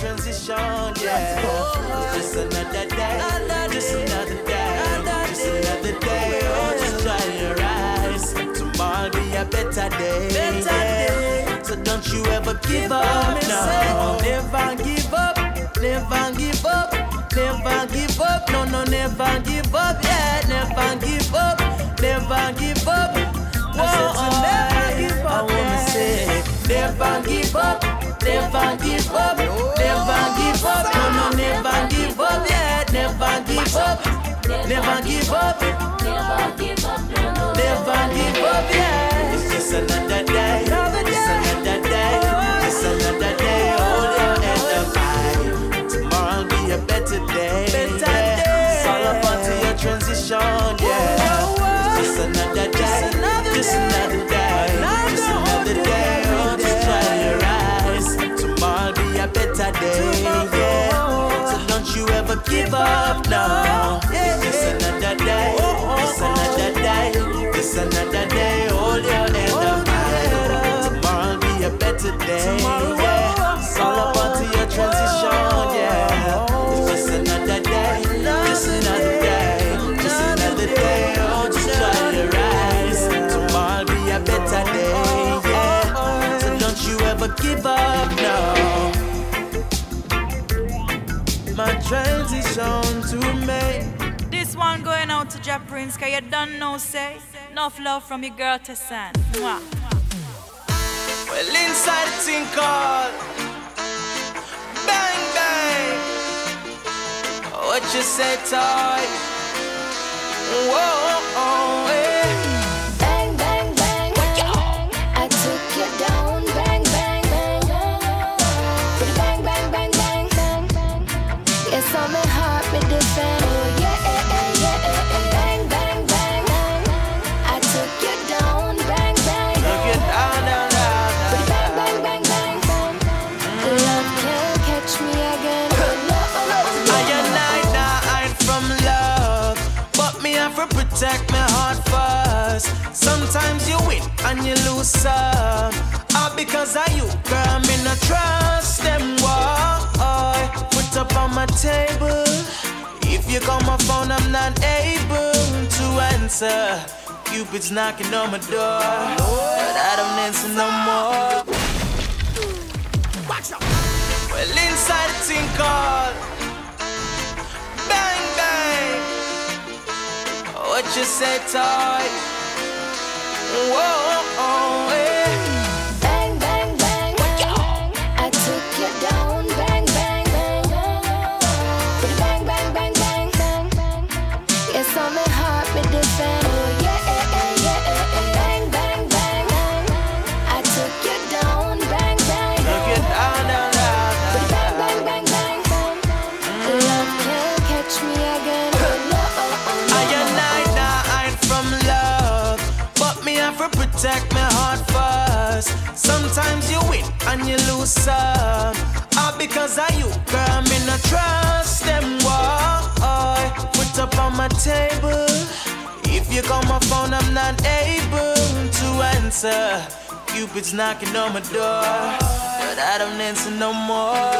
transition, yeah. Just another day, just another day, just another day. Oh, just dry your eyes. Tomorrow be a better day. yeah. So don't you ever give up, no. Never give up, never give up, never give up, no, no, never give up, yeah. Never give up, never give up. Never give up, never give up, never give up, no, no, never give up, yeah. Never give up, never give up, Never give up, never give up, yeah. It's just another day, give up, no. It's just another day, it's another day, it's another day. Hold your head up high. Tomorrow'll be a better day, yeah. It's all about to your transition, yeah. It's another day, just another day, just another day. Oh, just dry your eyes. Tomorrow'll be a better day, yeah. So don't you ever give up, no. To. This one going out to Ja Prince, cause you don't know, say. Enough love from your girl to son. Mwah. Well, inside the thing called Bang Bang. What you say, toy? Whoa, oh, oh. Sometimes you win and you lose some, all ah, because of you, girl. Me not trust them. Why put up on my table? If you call my phone, I'm not able to answer. Cupid's knocking on my door, but I don't answer no more. Watch out. Well, inside the thing called Bang Bang. What you say, toy? Whoa, oh. And you lose some, all ah, because of you, girl. Me not trust them. Why put up on my table? If you call my phone, I'm not able to answer. Cupid's knocking on my door, but I don't answer no more.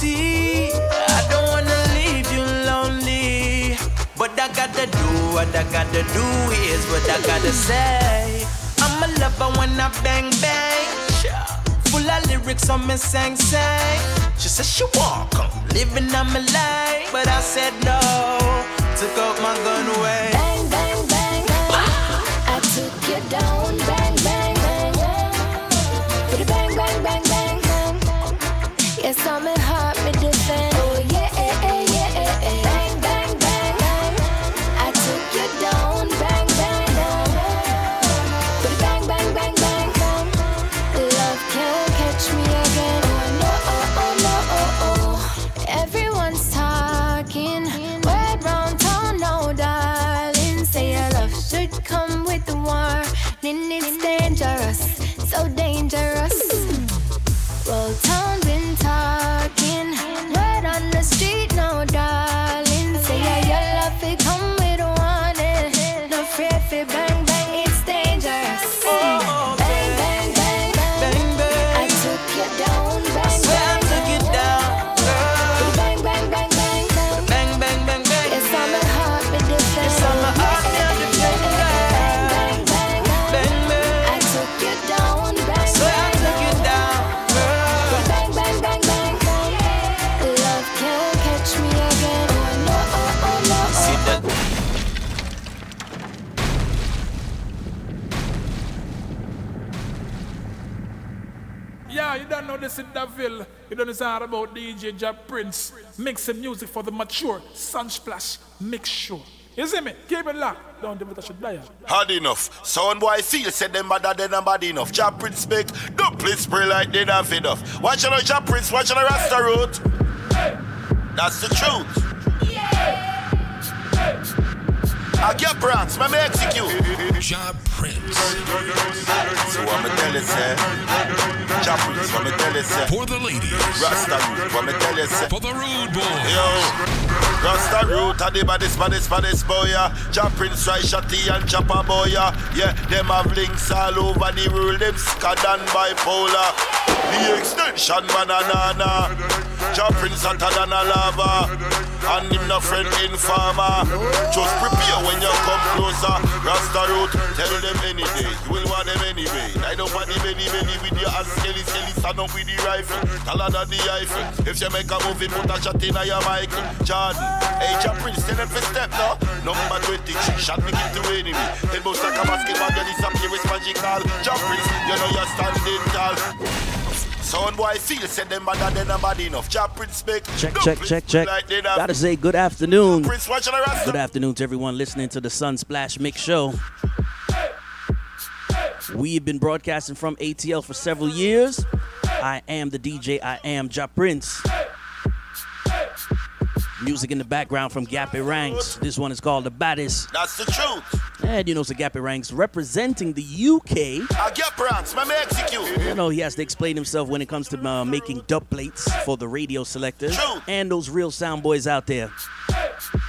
Coyote. I don't wanna leave you lonely. But I gotta do what I gotta do. Here's what I gotta say. I'm a lover when I bang bang. Full of lyrics on me sang sang. She said she want come living on my life, but I said no. Took out my gun away. Bang, bang, bang. I took you down. Bang, bang, bang. With a bang, bang, bang, bang. Yes, I'm a heart you don't know this in You don't know about DJ Jab Prince mixing music for the mature. Sunsplash, mix sure. You see me? Keep it locked. Don't do it, I should die. Hard enough. Sound boy feel said them better than them bad enough. Jab Prince make don't please spray like they don't fed off. Watch out, Jab Prince, watch out, Rasta route. That's the truth. I get brands, me me execute. Job Prince So what me tell you, say? Jab Prince, me tell you, say? for the ladies, Rasta what me tell you, say? for the rude boy. Yo, Rasta root and the baddest, baddest, baddest boy, yeah. Jab Prince, right, Shotty and Chopper boy, yeah. Yeah, them have links all over the world, them scad and bipolar. The extension banana, Jab Prince hotter than a lava. And him no friend informer. Just prepare when you come closer. Rasta root, tell them any day. You will want them anyway. I don't want the belly belly with your hands skelly skelly stand up with the rifle. Taller than the Eiffel. If you make a movie, put a shot in your Michael Jordan. Hey, Prince, tell them for step now. Number 23, shot me give to enemy. Bounce like a basketball, you disappear with magical. Jab Prince, you know you're standing tall. Sound boy feel said them better than bad enough. Jab Prince make Check, don't check, check, check. Like. Gotta say good afternoon. Prince. Good afternoon to everyone listening to the Sun Splash Mix Show. We have been broadcasting from ATL for several years. I am the DJ, I am Ja Prince. Music in the background from Gappy Ranks. This one is called The Baddest. That's the truth. And you know, so Gappy Ranks representing the UK. I get brands, me me execute. You know, he has to explain himself when it comes to uh, making dub plates for the radio selectors and those real sound boys out there.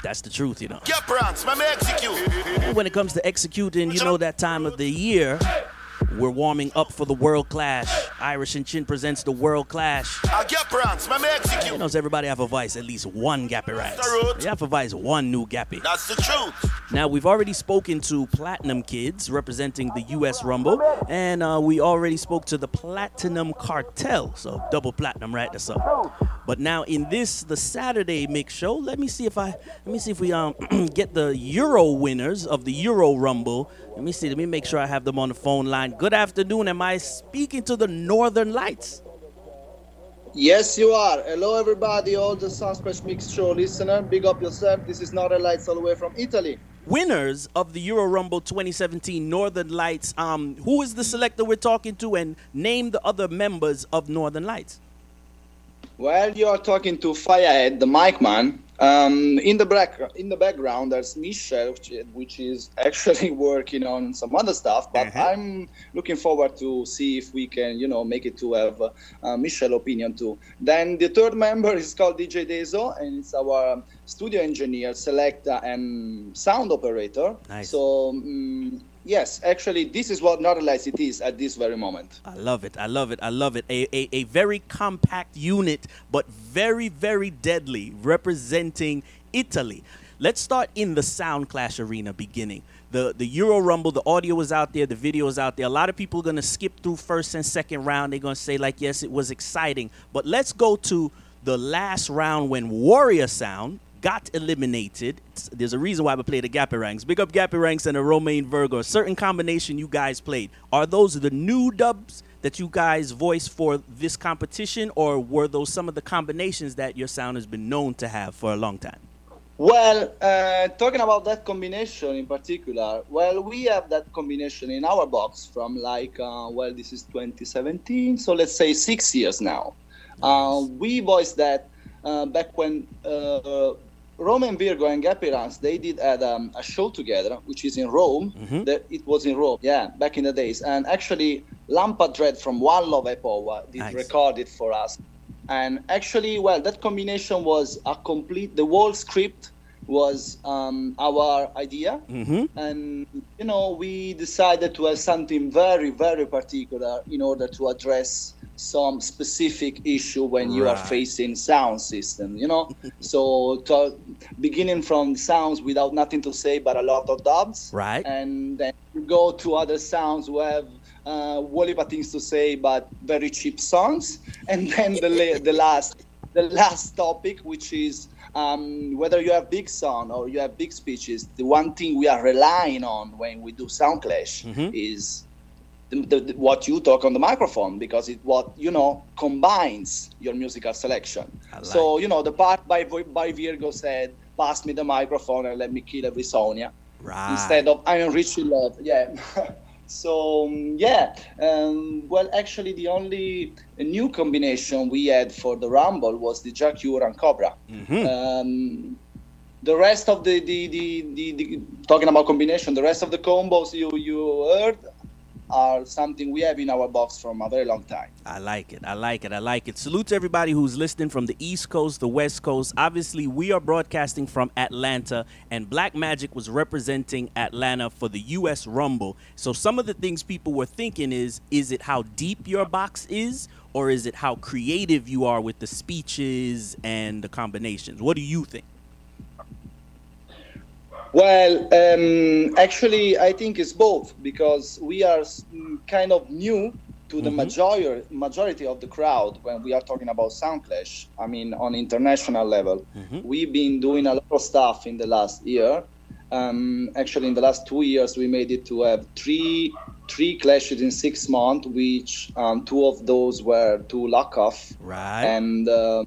That's the truth, you know. Get brands, me me execute. And when it comes to executing, you know that time of the year, we're warming up for the World Clash. Irish and Chin presents the World Clash. I get brands, me me You execute. know, everybody have a vice, at least one Gappy. That's. You have a voice, one new Gappy. That's the truth. Now, we've already spoken to Platinum Kids representing the US Rumble, and uh, we already spoke to the Platinum Cartel, so double platinum, right? That's up. But now in this, the Saturday mix show, let me see if I, let me see if we um get the Euro winners of the Euro Rumble. Let me see, let me make sure I have them on the phone line. Good afternoon, am I speaking to the Northern Lights? Yes, you are. Hello, everybody, all the Sunsplash Mix Show listener. Big up yourself. This is Northern Lights all the way from Italy. Winners of the Euro Rumble 2017 Northern Lights. Um, who is the selector we're talking to, and name the other members of Northern Lights? Well, you are talking to Firehead, the mic man. Um, in the back, in the background, there's Michelle, which, which is actually working on some other stuff. But Uh-huh. I'm looking forward to see if we can, you know, make it to have uh, uh, Michelle opinion too. Then the third member is called DJ Dezo, and it's our um, studio engineer, selector, and sound operator. Nice. So. mm Yes, actually, this is what Lights it is at this very moment. I love it. I love it. I love it. A, a, a very compact unit, but very, very deadly, representing Italy. Let's start in the Sound Clash arena beginning. The the Euro Rumble, the audio was out there, the video is out there. A lot of people are gonna skip through first and second round. They're gonna say, like, yes, it was exciting. But let's go to the last round when Warrior Sound got eliminated. There's a reason why we play the Gappy Ranks. Big up Gappy Ranks and the Romain Virgo. A certain combination you guys played. Are those the new dubs that you guys voiced for this competition, or were those some of the combinations that your sound has been known to have for a long time? Well, uh, talking about that combination in particular, well, we have that combination in our box from like, uh, well, this is 2017, so let's say six years now. Uh, we voiced that uh, back when uh, Romain Virgo and Gappy Ranks, they did had um, a show together, which is in Rome. The- it was in Rome, yeah, back in the days. And actually, Lampa Dread from One Love Hi Powa did Nice. record it for us. And actually, well, that combination was a complete. The whole script was um, our idea, and you know, we decided to have something very, very particular in order to address some specific issue when you are facing sound system. You know, so to, beginning from sounds without nothing to say but a lot of dubs, Right. and then you go to other sounds who have uh, whole things to say but very cheap songs, and then the the last the last topic, which is um, whether you have big sound or you have big speeches. The one thing we are relying on when we do sound clash is the, the, what you talk on the microphone because it what you know combines your musical selection. I So you know the part by by Virgo said, "Pass me the microphone and let me kill every Sonia." Right. instead of Iron Rich in Love. Yeah. so um, yeah, um, well, actually, the only new combination we had for the Rumble was the Jah Cure and Cobra. Um, the rest of the, the, the, the, the talking about combination, the rest of the combos you you heard are something we have in our box from a very long time. I like it. I like it. I like it. Salute to everybody who's listening from the East Coast, the West Coast. Obviously, we are broadcasting from Atlanta, and Black Magic was representing Atlanta for the U.S. Rumble. So, some of the things people were thinking is is it how deep your box is, or is it how creative you are with the speeches and the combinations? What do you think? Well, um, actually, I think it's both because we are mm, kind of new to the majority majority of the crowd when we are talking about sound clash. I mean, on international level, we've been doing a lot of stuff in the last year. Um, actually, in the last two years, we made it to have three three clashes in six months, which um, two of those were two lock off. Right. And uh,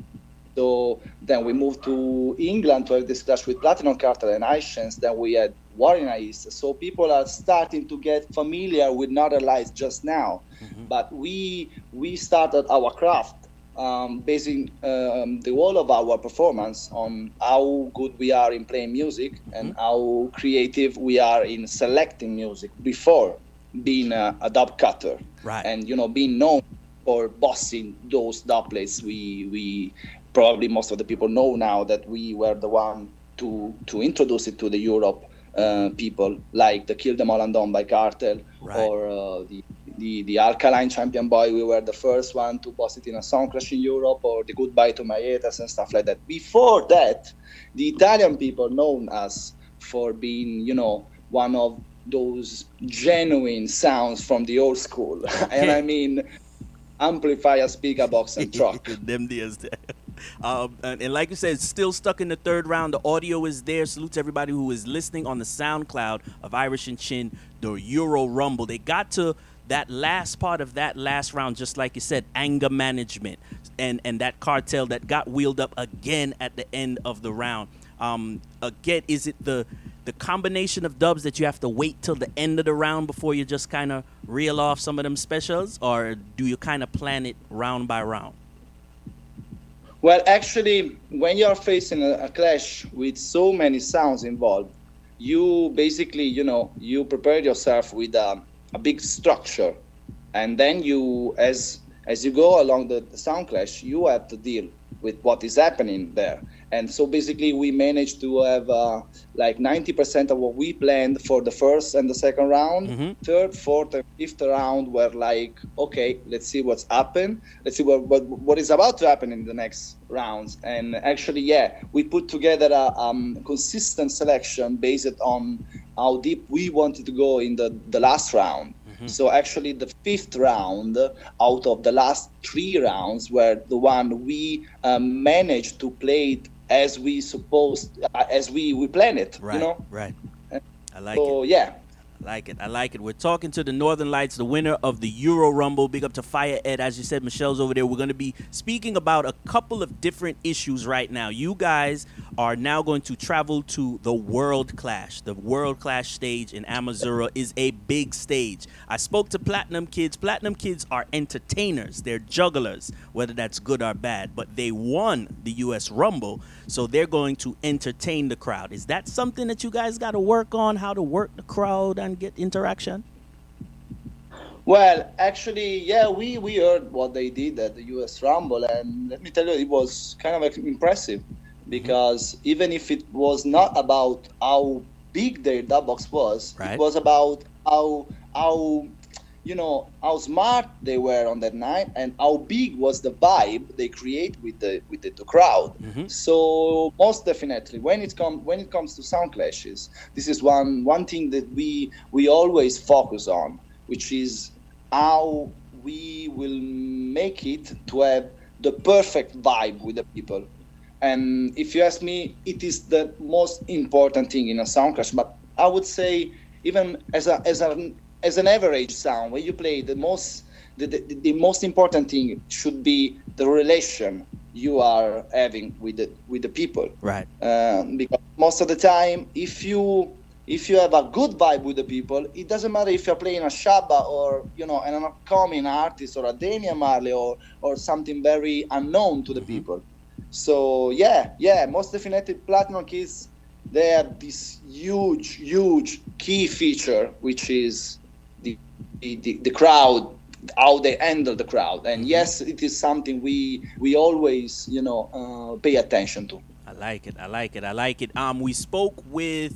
so then we moved to England to have this clash with Platinum Cartel and Ishens. Then we had War in East. So people are starting to get familiar with Northern Lights just now. But we we started our craft um, basing um, the whole of our performance on how good we are in playing music and how creative we are in selecting music before being a, a dub cutter Right. and you know being known for bossing those doublets we we probably most of the people know now that we were the one to to introduce it to the Europe uh, people like the Kill Them All and Done by Cartel Right. or uh, the, the the Alkaline Champion Boy we were the first one to boss it in a song crash in Europe or the Goodbye to My Haters and stuff like that before that the Italian people known us for being you know one of those genuine sounds from the old school and I mean amplifier, speaker box, and truck. Them. Um, and, and like you said, still stuck in the third round. The audio is there. Salute to everybody who is listening on the SoundCloud of Irish and Chin, the Euro Rumble. They got to that last part of that last round, just like you said, anger management, and and that cartel that got wheeled up again at the end of the round. Um, again, is it the the combination of dubs that you have to wait till the end of the round before you just kind of reel off some of them specials, or do you kind of plan it round by round? Well, actually, when you're facing a, a clash with so many sounds involved, you basically, you know, you prepare yourself with a, a big structure, and then you, as as you go along the, the sound clash, you have to deal with what is happening there. And so basically, we managed to have uh, like 90% of what we planned for the first and the second round. Third, fourth, and fifth round were like, okay, let's see what's happened. Let's see what, what what is about to happen in the next rounds. And actually, yeah, we put together a um, consistent selection based on how deep we wanted to go in the, the last round. So actually, the fifth round out of the last three rounds were the one we um, managed to play it as we supposed, uh, as we we plan it. Right. You know. Right. I like So it. yeah, like it. I like it. We're talking to the Northern Lights, the winner of the Euro Rumble. Big up to Fire Ed. As you said, Michelle's over there. We're going to be speaking about a couple of different issues right now. You guys are now going to travel to the World Clash. The World Clash stage in Amazura is a big stage. I spoke to Platinum Kids. Platinum Kids are entertainers, they're jugglers, whether that's good or bad, but they won the US Rumble, so they're going to entertain the crowd. Is that something that you guys got to work on? How to work the crowd and get interaction? Well, actually, yeah, we, we heard what they did at the US Rumble, and let me tell you, it was kind of impressive because even if it was not about how big their dub box was, Right. it was about how how you know how smart they were on that night and how big was the vibe they create with the with the, the crowd. Mm-hmm. So most definitely, when it comes when it comes to sound clashes, this is one one thing that we we always focus on, which is how we will make it to have the perfect vibe with the people. And if you ask me, it is the most important thing in a sound clash. But I would say, even as a as an as an average sound, when you play, the most the, the, the most important thing should be the relation you are having with the with the people. Right. Um, because most of the time, if you if you have a good vibe with the people, it doesn't matter if you're playing a Shabba or you know an upcoming artist or a Damian Marley or or something very unknown to the people. So yeah, yeah, most definitely Platinum keys they have this huge, huge key feature which is the the, the, crowd how they handle the crowd and yes it is something we we always you know uh, pay attention to I like it. I like it. I like it. Um, we spoke with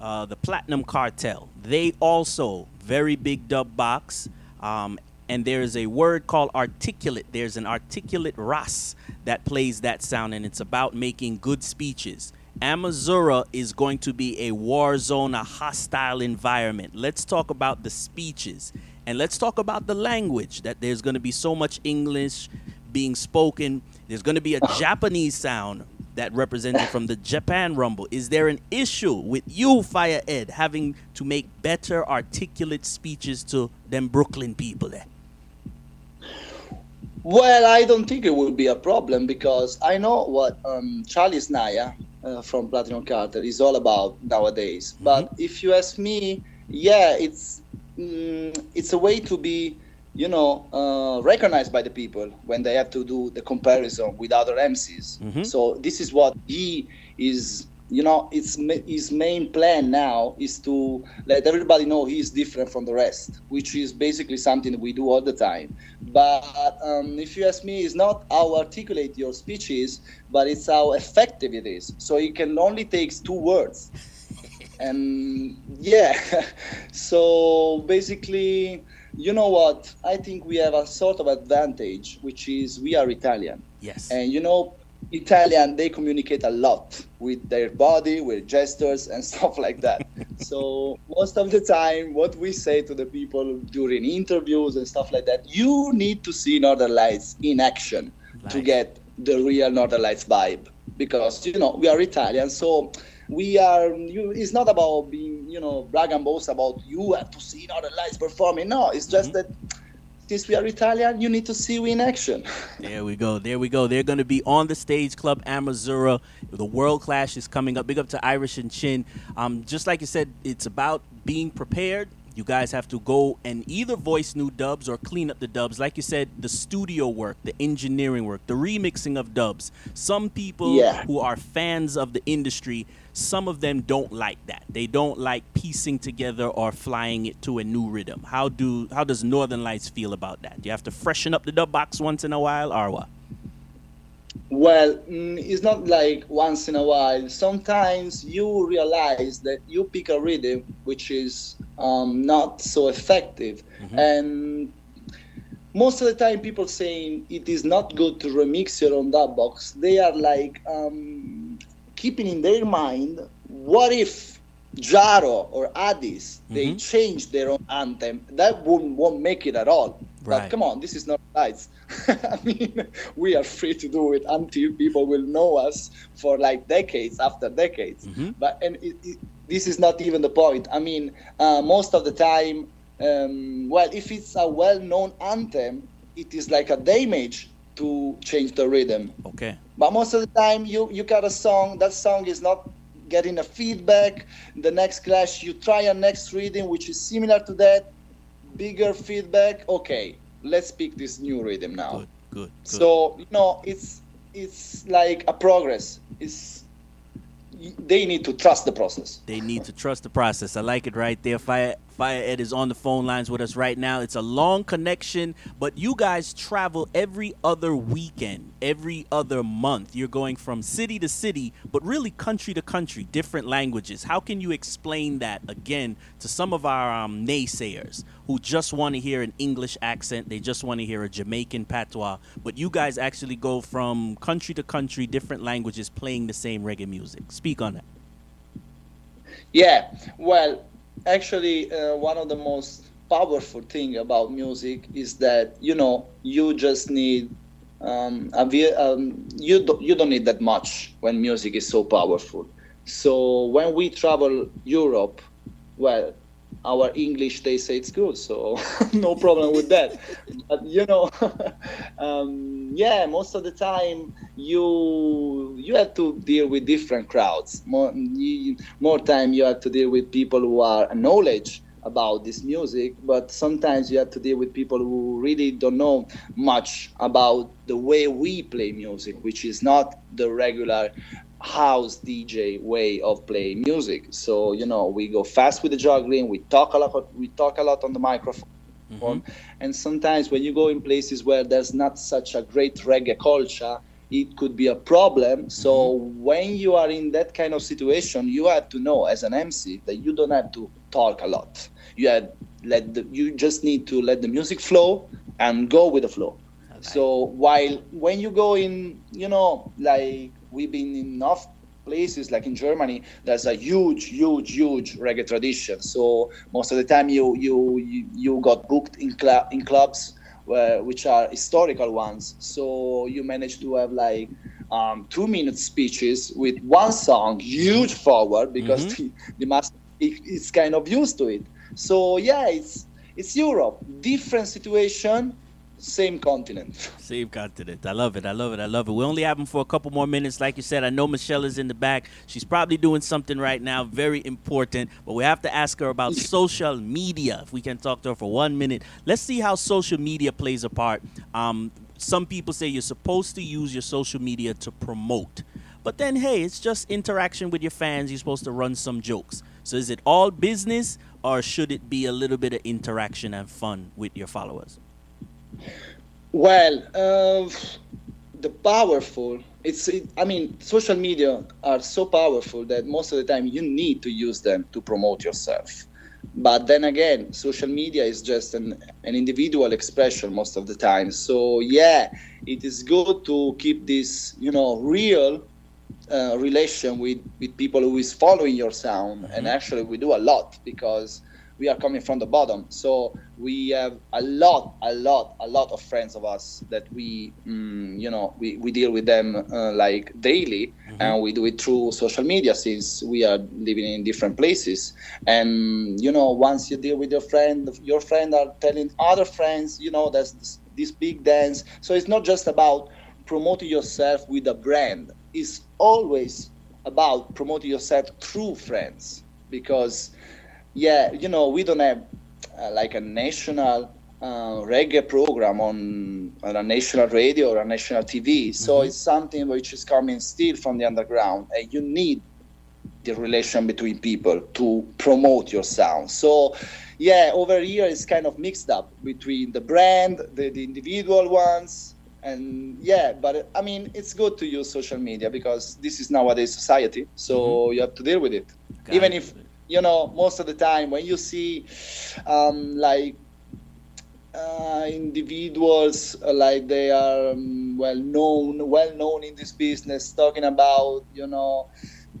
uh, the Platinum Cartel. They also very big dub box. Um, and there is a word called articulate. There's an articulate ras that plays that sound, and it's about making good speeches. Amazura is going to be a war zone, a hostile environment. Let's talk about the speeches and let's talk about the language. That there's going to be so much English being spoken. There's going to be a Japanese sound that represented from the Japan Rumble. Is there an issue with you, Fire Ed, having to make better articulate speeches to them Brooklyn people there? Well, I don't think it would be a problem because I know what um, Charlie Snaya uh, from Platinum Cartel is all about nowadays. But if you ask me, yeah, it's mm, it's a way to be, you know, uh, recognized by the people when they have to do the comparison with other MCs. So this is what he is. You know, it's his main plan now is to let everybody know he's different from the rest, which is basically something that we do all the time. But um, if you ask me, it's not how articulate your speech is, but it's how effective it is. So it can only takes two words, and yeah. so basically, you know what? I think we have a sort of advantage, which is we are Italian. Yes. And you know, Italian, they communicate a lot with their body, with gestures, and stuff like that. so most of the time, what we say to the people during interviews and stuff like that, you need to see Northern Lights in action to get the real Northern Lights vibe. Because you know we are Italian, so we are. You, it's not about being, you know, brag and boast about you have to see Northern Lights performing. No, it's just mm-hmm. that since we are Italian, you need to see we in action. There we go. There we go. They're going to be on the stage, Club Amazura. The World Clash is coming up. Big up to Irish and Chin. Um, just like you said, it's about being prepared. You guys have to go and either voice new dubs or clean up the dubs. Like you said, the studio work, the engineering work, the remixing of dubs. Some people Yeah. who are fans of the industry, some of them don't like that. They don't like piecing together or flying it to a new rhythm. How do how does Northern Lights feel about that? Do you have to freshen up the dub box once in a while or what? Well, mm, it's not like once in a while. Sometimes you realize that you pick a rhythm which is um, not so effective, and most of the time people saying it is not good to remix your own dub box. They are like um, keeping in their mind, what if Jaro or Addis they change their own anthem? That won't won't make it at all. Right. But come on, this is not lights. I mean, we are free to do it until people will know us for like decades after decades. But and it, it, this is not even the point. I mean, uh, most of the time, um, well, if it's a well-known anthem, it is like a damage to change the rhythm. Okay. But most of the time, you you got a song. That song is not getting a feedback. The next clash, you try a next rhythm which is similar to that, bigger feedback. Okay, let's pick this new rhythm now. Good. Good. good. So you know, it's it's like a progress. It's they need to trust the process. They need to trust the process. I like it right there. Fire Fire Ed is on the phone lines with us right now. It's a long connection, but you guys travel every other weekend, every other month. You're going from city to city, but really country to country, different languages. How can you explain that again to some of our um, naysayers who just want to hear an English accent? They just want to hear a Jamaican patois, but you guys actually go from country to country, different languages, playing the same reggae music. Speak on that. Yeah, well, actually, uh, one of the most powerful thing about music is that you know you just need um, a um, you do, you don't need that much when music is so powerful. So when we travel Europe, well, our English they say it's good, so no problem with that. But you know, um, yeah, most of the time you you have to deal with different crowds. More you, more time you have to deal with people who are knowledge about this music, but sometimes you have to deal with people who really don't know much about the way we play music, which is not the regular house DJ way of playing music. So you know, we go fast with the juggling. We talk a lot. We talk a lot on the microphone. Mm-hmm. And sometimes when you go in places where there's not such a great reggae culture, it could be a problem. So mm-hmm. when you are in that kind of situation, you have to know as an MC that you don't have to talk a lot. You have let the, you just need to let the music flow and go with the flow. So while when you go in, you know, like we've been in enough places like in Germany, there's a huge, huge, huge reggae tradition. So most of the time you you you, you got booked in in clubs where, which are historical ones. So you manage to have like um, two minute speeches with one song, huge forward because the, the master is kind of used to it. So yeah, it's it's Europe, different situation, same continent. Same continent. I love it. I love it. I love it. We only have him for a couple more minutes. Like you said, I know Michelle is in the back. She's probably doing something right now, very important. But we have to ask her about social media. If we can talk to her for one minute, let's see how social media plays a part. Um, some people say you're supposed to use your social media to promote. But then, hey, it's just interaction with your fans. You're supposed to run some jokes. So is it all business or should it be a little bit of interaction and fun with your followers? Well, uh, the powerful. It's. It, I mean, social media are so powerful that most of the time you need to use them to promote yourself. But then again, social media is just an, an individual expression most of the time. So yeah, it is good to keep this, you know, real uh, relation with with people who is following your sound. And actually, we do a lot because we are coming from the bottom. So we have a lot, a lot, a lot of friends of us that we, mm, you know, we, we deal with them uh, like daily, and we do it through social media since we are living in different places. And you know, once you deal with your friend, your friend are telling other friends, you know, there's this, this big dance. So it's not just about promoting yourself with a brand. It's always about promoting yourself through friends because yeah, you know, we don't have uh, like a national uh, reggae program on, on a national radio or a national TV. So it's something which is coming still from the underground, and you need the relation between people to promote your sound. So, yeah, over here it's kind of mixed up between the brand, the, the individual ones, and yeah. But I mean, it's good to use social media because this is nowadays society. So you have to deal with it, Got even it. if you know most of the time when you see um, like uh, individuals uh, like they are um, well known well known in this business talking about you know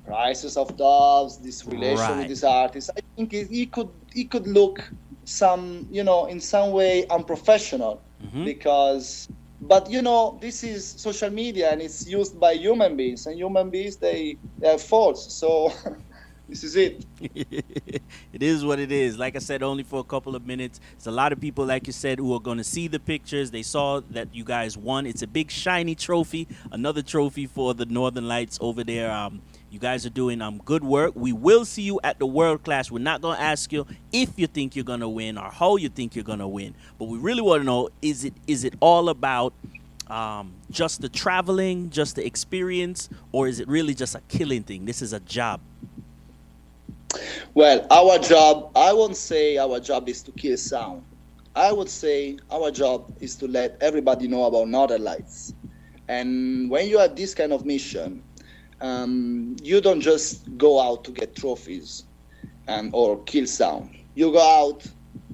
prices of doves this relation Right. with this artist i think it, it could it could look some you know in some way unprofessional because but you know this is social media and it's used by human beings and human beings they, they have faults so This is it. it is what it is. Like I said, only for a couple of minutes. It's a lot of people, like you said, who are going to see the pictures. They saw that you guys won. It's a big shiny trophy, another trophy for the Northern Lights over there. Um, you guys are doing um good work. We will see you at the World Clash. We're not gonna ask you if you think you're gonna win or how you think you're gonna win, but we really want to know: is it is it all about um, just the traveling, just the experience, or is it really just a killing thing? This is a job. Well, our job, I won't say our job is to kill sound. I would say our job is to let everybody know about Northern Lights. And when you have this kind of mission, um, you don't just go out to get trophies and or kill sound. You go out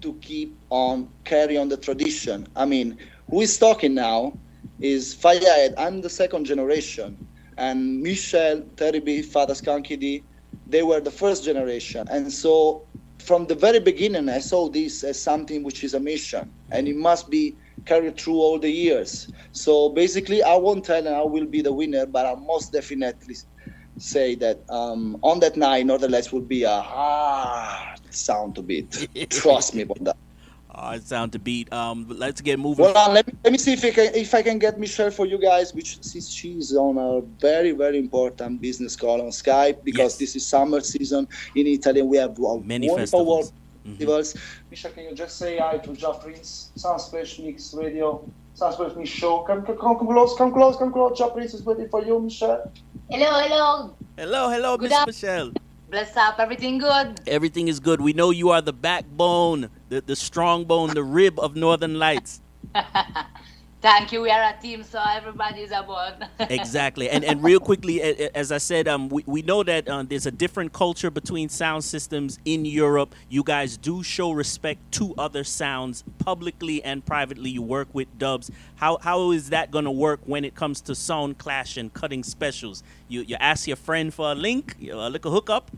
to keep on carry on the tradition. I mean, who is talking now is Fayed. I'm the second generation, and Michel, Terry B, Father Skankidi, they were the first generation. And so from the very beginning, I saw this as something which is a mission, and it must be carried through all the years. So basically, I won't tell and I will be the winner, but I'll most definitely say that um, on that night, Northern Lights will be a hard sound to beat. Trust me about that. It sound to beat. Um, let's get moving. Well, uh, let me, let me see if I can if I can get Michelle for you guys, which since she's on a very very important business call on Skype because Yes. this is summer season in Italy. We have uh, Many wonderful festivals. world festivals. Michelle, can you just say hi to Jeff Prince, Sunsplash Mix Radio, Sunsplash Mix Show? Come, come, come close, come close, come close. Jeff Prince is waiting for you, Michelle. Hello, hello. hello, hello, Good Miss Michelle. Bless up. Everything good? Everything is good. We know you are the backbone, the, the strong bone, the rib of Northern Lights. Thank you. We are a team, so everybody's aboard. exactly. And and real quickly, a- a- as I said, um, we, we know that uh, there's a different culture between sound systems in Europe. You guys do show respect to other sounds publicly and privately. You work with dubs. How how is that gonna work when it comes to sound clash and cutting specials? You you ask your friend for a link, you know, a little hookup.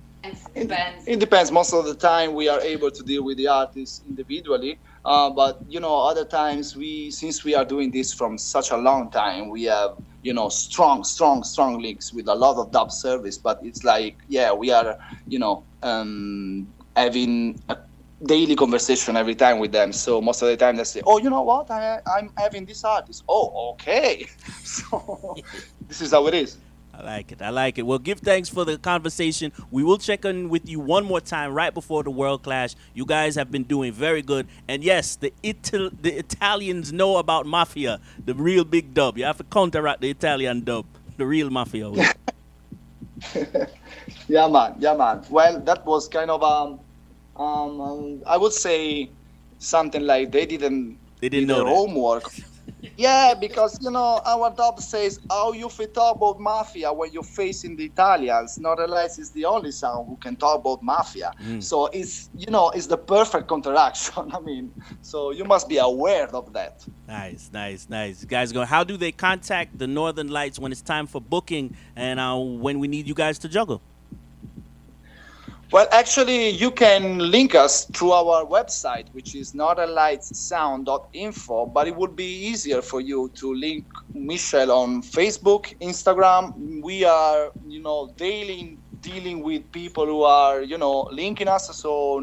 Depends. It depends. Most of the time, we are able to deal with the artists individually. Uh, but you know, other times we, since we are doing this from such a long time, we have you know strong, strong, strong links with a lot of dub service. But it's like, yeah, we are you know um, having a daily conversation every time with them. So most of the time they say, oh, you know what, I, I'm having this artist. Oh, okay. so this is how it is. I like it. I like it. Well, give thanks for the conversation. We will check in with you one more time right before the World Clash. You guys have been doing very good. And yes, the Ital- the Italians know about Mafia, the real big dub. You have to counteract the Italian dub, the real Mafia. Yeah, man. Yeah, man. Well, that was kind of um, um, I would say something like they didn't They didn't know their that. homework. Yeah, because you know our dub says how you fit talk about mafia when you're facing the Italians. Not realize is the only sound who can talk about mafia. Mm. So it's you know it's the perfect counteraction. I mean, so you must be aware of that. nice, nice, nice. Guys go. How do they contact the Northern Lights when it's time for booking and uh, when we need you guys to juggle? Well, actually, you can link us through our website, which is northernlightssound.info, but it would be easier for you to link Michelle on Facebook, Instagram. We are, you know, daily dealing with people who are, you know, linking us, so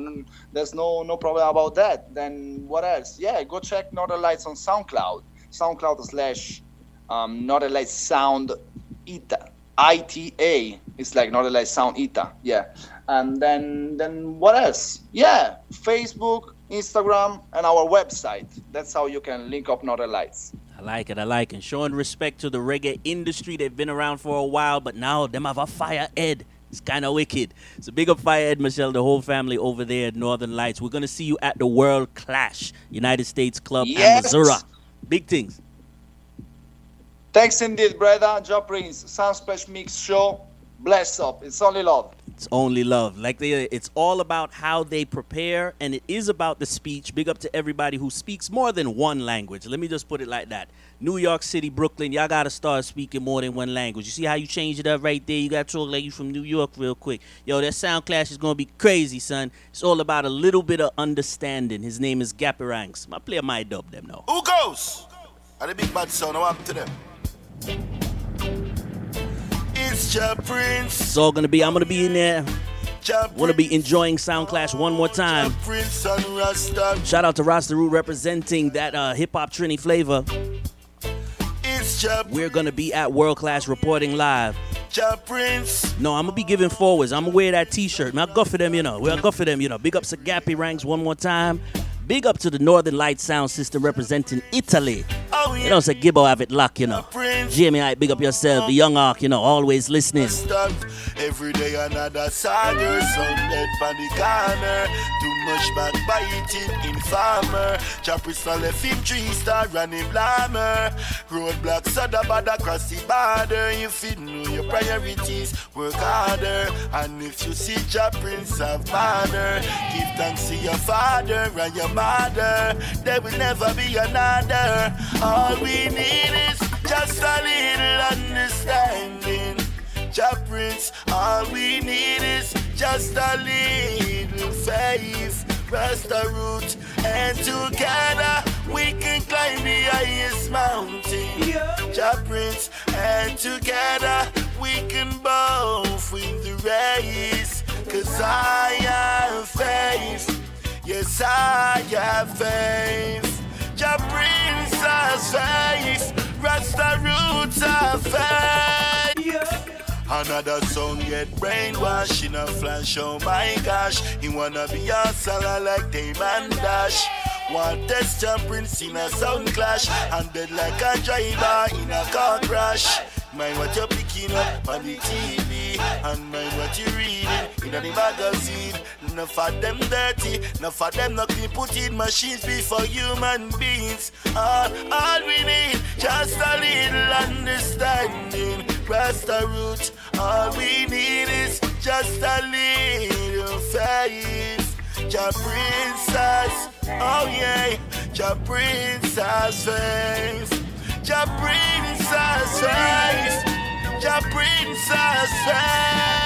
there's no no problem about that. Then what else? Yeah, go check Northern Lights on SoundCloud, SoundCloud slash um, Lights Sound Ita. ITA. It's like Northern Lights Sound Ita. Yeah. And then then what else? Yeah, Facebook, Instagram, and our website. That's how you can link up Northern Lights. I like it. I like it. Showing respect to the reggae industry. They've been around for a while, but now them have a fire ed. It's kind of wicked. So big up Fire Ed Michelle, the whole family over there at Northern Lights. We're gonna see you at the World Clash, United States Club Yes. and Missouri. Big things. Thanks indeed, brother. Joe Prince, Sunsplash Mix Show. Bless up. It's only love. It's only love. Like they, it's all about how they prepare, and it is about the speech. Big up to everybody who speaks more than one language. Let me just put it like that. New York City, Brooklyn, y'all gotta start speaking more than one language. You see how you change it up right there? You gotta talk like you from New York real quick. Yo, that sound clash is gonna be crazy, son. It's all about a little bit of understanding. His name is Gappy Ranks. I play my dub them now. Who goes? Are the big bad? What happened to them? It's Ja Prince. It's all gonna be. I'm gonna be in there. Want to be enjoying Sound Clash one more time. Prince. Shout out to Rasta Root representing that uh, hip hop Trini flavor. We're gonna be at World Class reporting live. Ja Prince. No, I'm gonna be giving forwards. I'm gonna wear that T-shirt. Man, I go for them, you know. We'll go for them, you know. Big up to Gappy Ranks one more time. Big up to the Northern Light Sound System representing Italy. You know, say Gibbo have it locked, you know. Jamie, I big up yourself. The young arc, you know, always listening. Every day another dead corner. Too much star him blamer. Bad across the border. You fit know your priorities, work harder. And if you see your prince of banner, give thanks to your father and your mother. There will never be another. All we need is just a little understanding. Jah Prince, all we need is just a little faith. Rasta root, and together we can climb the highest mountain. Jah Prince, and together we can both win the race. Cause I have faith. Yes, I have faith. Jah Prince has faith. Rasta roots have faith. Another song get brainwashed in a flash, oh my gosh. He wanna be a seller like Damon Dash. Want test prince in a sound clash. And dead like a driver in a car crash. Mind what you're picking up on the TV. And mind what you're reading in the magazine. Enough of them dirty, enough of them not clean. Put in machines before human beings. All, all we need, just a little understanding. Rasta root, all we need is just a little faith. Ja princess, oh yeah, Ja princess faith. Ja princess faith. Ja princess faith.